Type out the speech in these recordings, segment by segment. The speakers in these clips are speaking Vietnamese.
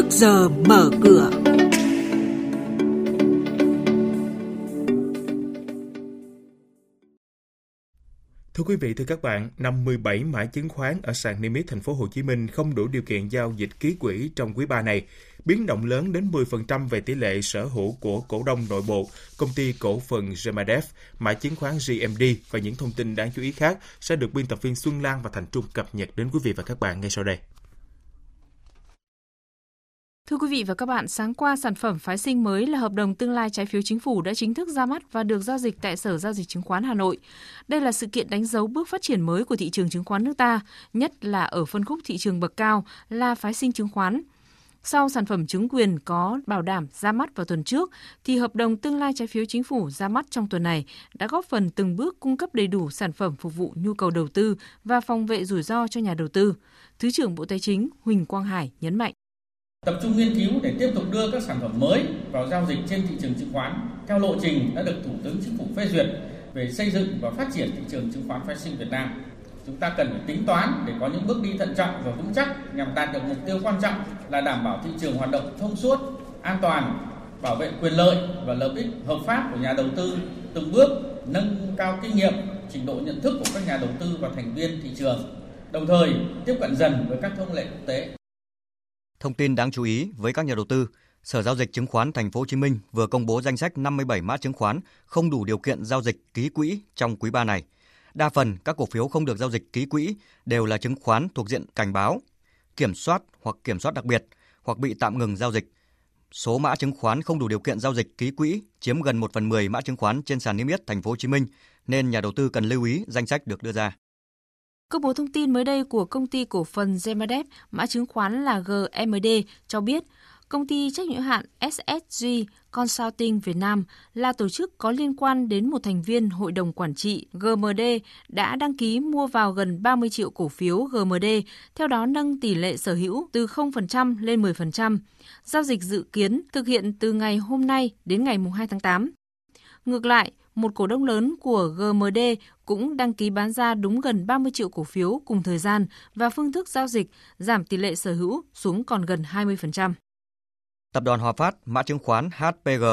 trước giờ mở cửa. Thưa quý vị, thưa các bạn, 57 mã chứng khoán ở sàn niêm yết thành phố Hồ Chí Minh không đủ điều kiện giao dịch ký quỹ trong quý 3 này. Biến động lớn đến 10% về tỷ lệ sở hữu của cổ đông nội bộ, công ty cổ phần Gemadef, mã chứng khoán GMD và những thông tin đáng chú ý khác sẽ được biên tập viên Xuân Lan và Thành Trung cập nhật đến quý vị và các bạn ngay sau đây. Thưa quý vị và các bạn, sáng qua sản phẩm phái sinh mới là hợp đồng tương lai trái phiếu chính phủ đã chính thức ra mắt và được giao dịch tại Sở Giao dịch Chứng khoán Hà Nội. Đây là sự kiện đánh dấu bước phát triển mới của thị trường chứng khoán nước ta, nhất là ở phân khúc thị trường bậc cao là phái sinh chứng khoán. Sau sản phẩm chứng quyền có bảo đảm ra mắt vào tuần trước, thì hợp đồng tương lai trái phiếu chính phủ ra mắt trong tuần này đã góp phần từng bước cung cấp đầy đủ sản phẩm phục vụ nhu cầu đầu tư và phòng vệ rủi ro cho nhà đầu tư. Thứ trưởng Bộ Tài chính Huỳnh Quang Hải nhấn mạnh tập trung nghiên cứu để tiếp tục đưa các sản phẩm mới vào giao dịch trên thị trường chứng khoán theo lộ trình đã được Thủ tướng Chính phủ phê duyệt về xây dựng và phát triển thị trường chứng khoán phái sinh Việt Nam. Chúng ta cần phải tính toán để có những bước đi thận trọng và vững chắc nhằm đạt được mục tiêu quan trọng là đảm bảo thị trường hoạt động thông suốt, an toàn, bảo vệ quyền lợi và lợi ích hợp pháp của nhà đầu tư, từng bước nâng cao kinh nghiệm, trình độ nhận thức của các nhà đầu tư và thành viên thị trường, đồng thời tiếp cận dần với các thông lệ quốc tế. Thông tin đáng chú ý với các nhà đầu tư, Sở giao dịch chứng khoán Thành phố Hồ Chí Minh vừa công bố danh sách 57 mã chứng khoán không đủ điều kiện giao dịch ký quỹ trong quý 3 này. Đa phần các cổ phiếu không được giao dịch ký quỹ đều là chứng khoán thuộc diện cảnh báo, kiểm soát hoặc kiểm soát đặc biệt hoặc bị tạm ngừng giao dịch. Số mã chứng khoán không đủ điều kiện giao dịch ký quỹ chiếm gần 1 phần 10 mã chứng khoán trên sàn niêm yết Thành phố Hồ Chí Minh nên nhà đầu tư cần lưu ý danh sách được đưa ra. Công bố thông tin mới đây của công ty cổ phần Gemadep, mã chứng khoán là GMD, cho biết công ty trách nhiệm hữu hạn SSG Consulting Việt Nam là tổ chức có liên quan đến một thành viên hội đồng quản trị GMD đã đăng ký mua vào gần 30 triệu cổ phiếu GMD, theo đó nâng tỷ lệ sở hữu từ 0% lên 10%. Giao dịch dự kiến thực hiện từ ngày hôm nay đến ngày 2 tháng 8. Ngược lại, một cổ đông lớn của GMD cũng đăng ký bán ra đúng gần 30 triệu cổ phiếu cùng thời gian và phương thức giao dịch giảm tỷ lệ sở hữu xuống còn gần 20%. Tập đoàn Hòa Phát, mã chứng khoán HPG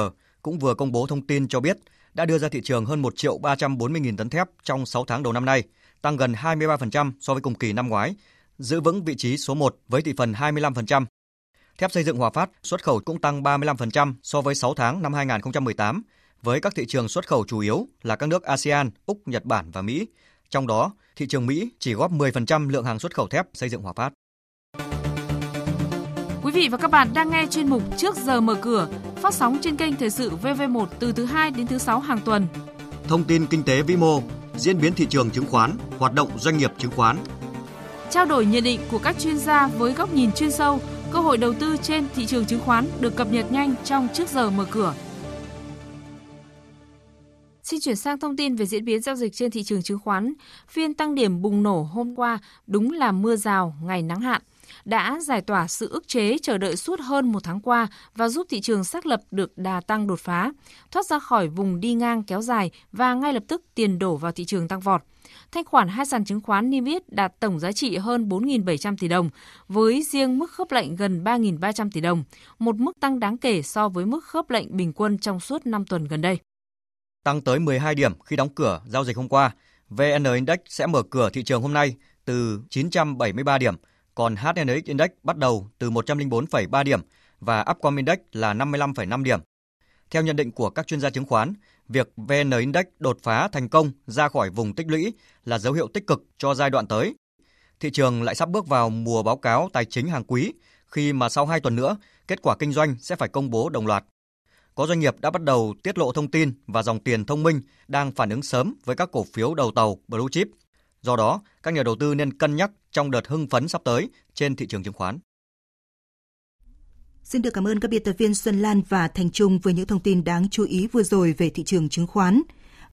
cũng vừa công bố thông tin cho biết đã đưa ra thị trường hơn 1 triệu 340 nghìn tấn thép trong 6 tháng đầu năm nay, tăng gần 23% so với cùng kỳ năm ngoái, giữ vững vị trí số 1 với thị phần 25%. Thép xây dựng Hòa Phát xuất khẩu cũng tăng 35% so với 6 tháng năm 2018 với các thị trường xuất khẩu chủ yếu là các nước ASEAN, Úc, Nhật Bản và Mỹ. Trong đó, thị trường Mỹ chỉ góp 10% lượng hàng xuất khẩu thép xây dựng Hòa Phát. Quý vị và các bạn đang nghe chuyên mục Trước giờ mở cửa, phát sóng trên kênh Thời sự VV1 từ thứ 2 đến thứ 6 hàng tuần. Thông tin kinh tế vĩ mô, diễn biến thị trường chứng khoán, hoạt động doanh nghiệp chứng khoán. Trao đổi nhận định của các chuyên gia với góc nhìn chuyên sâu, cơ hội đầu tư trên thị trường chứng khoán được cập nhật nhanh trong Trước giờ mở cửa. Xin chuyển sang thông tin về diễn biến giao dịch trên thị trường chứng khoán. Phiên tăng điểm bùng nổ hôm qua đúng là mưa rào, ngày nắng hạn đã giải tỏa sự ức chế chờ đợi suốt hơn một tháng qua và giúp thị trường xác lập được đà tăng đột phá, thoát ra khỏi vùng đi ngang kéo dài và ngay lập tức tiền đổ vào thị trường tăng vọt. Thanh khoản hai sàn chứng khoán niêm yết đạt tổng giá trị hơn 4.700 tỷ đồng, với riêng mức khớp lệnh gần 3.300 tỷ đồng, một mức tăng đáng kể so với mức khớp lệnh bình quân trong suốt 5 tuần gần đây tăng tới 12 điểm khi đóng cửa giao dịch hôm qua. VN Index sẽ mở cửa thị trường hôm nay từ 973 điểm, còn HNX Index bắt đầu từ 104,3 điểm và Upcom Index là 55,5 điểm. Theo nhận định của các chuyên gia chứng khoán, việc VN Index đột phá thành công ra khỏi vùng tích lũy là dấu hiệu tích cực cho giai đoạn tới. Thị trường lại sắp bước vào mùa báo cáo tài chính hàng quý khi mà sau 2 tuần nữa, kết quả kinh doanh sẽ phải công bố đồng loạt có doanh nghiệp đã bắt đầu tiết lộ thông tin và dòng tiền thông minh đang phản ứng sớm với các cổ phiếu đầu tàu blue chip. Do đó, các nhà đầu tư nên cân nhắc trong đợt hưng phấn sắp tới trên thị trường chứng khoán. Xin được cảm ơn các biên tập viên Xuân Lan và Thành Trung với những thông tin đáng chú ý vừa rồi về thị trường chứng khoán.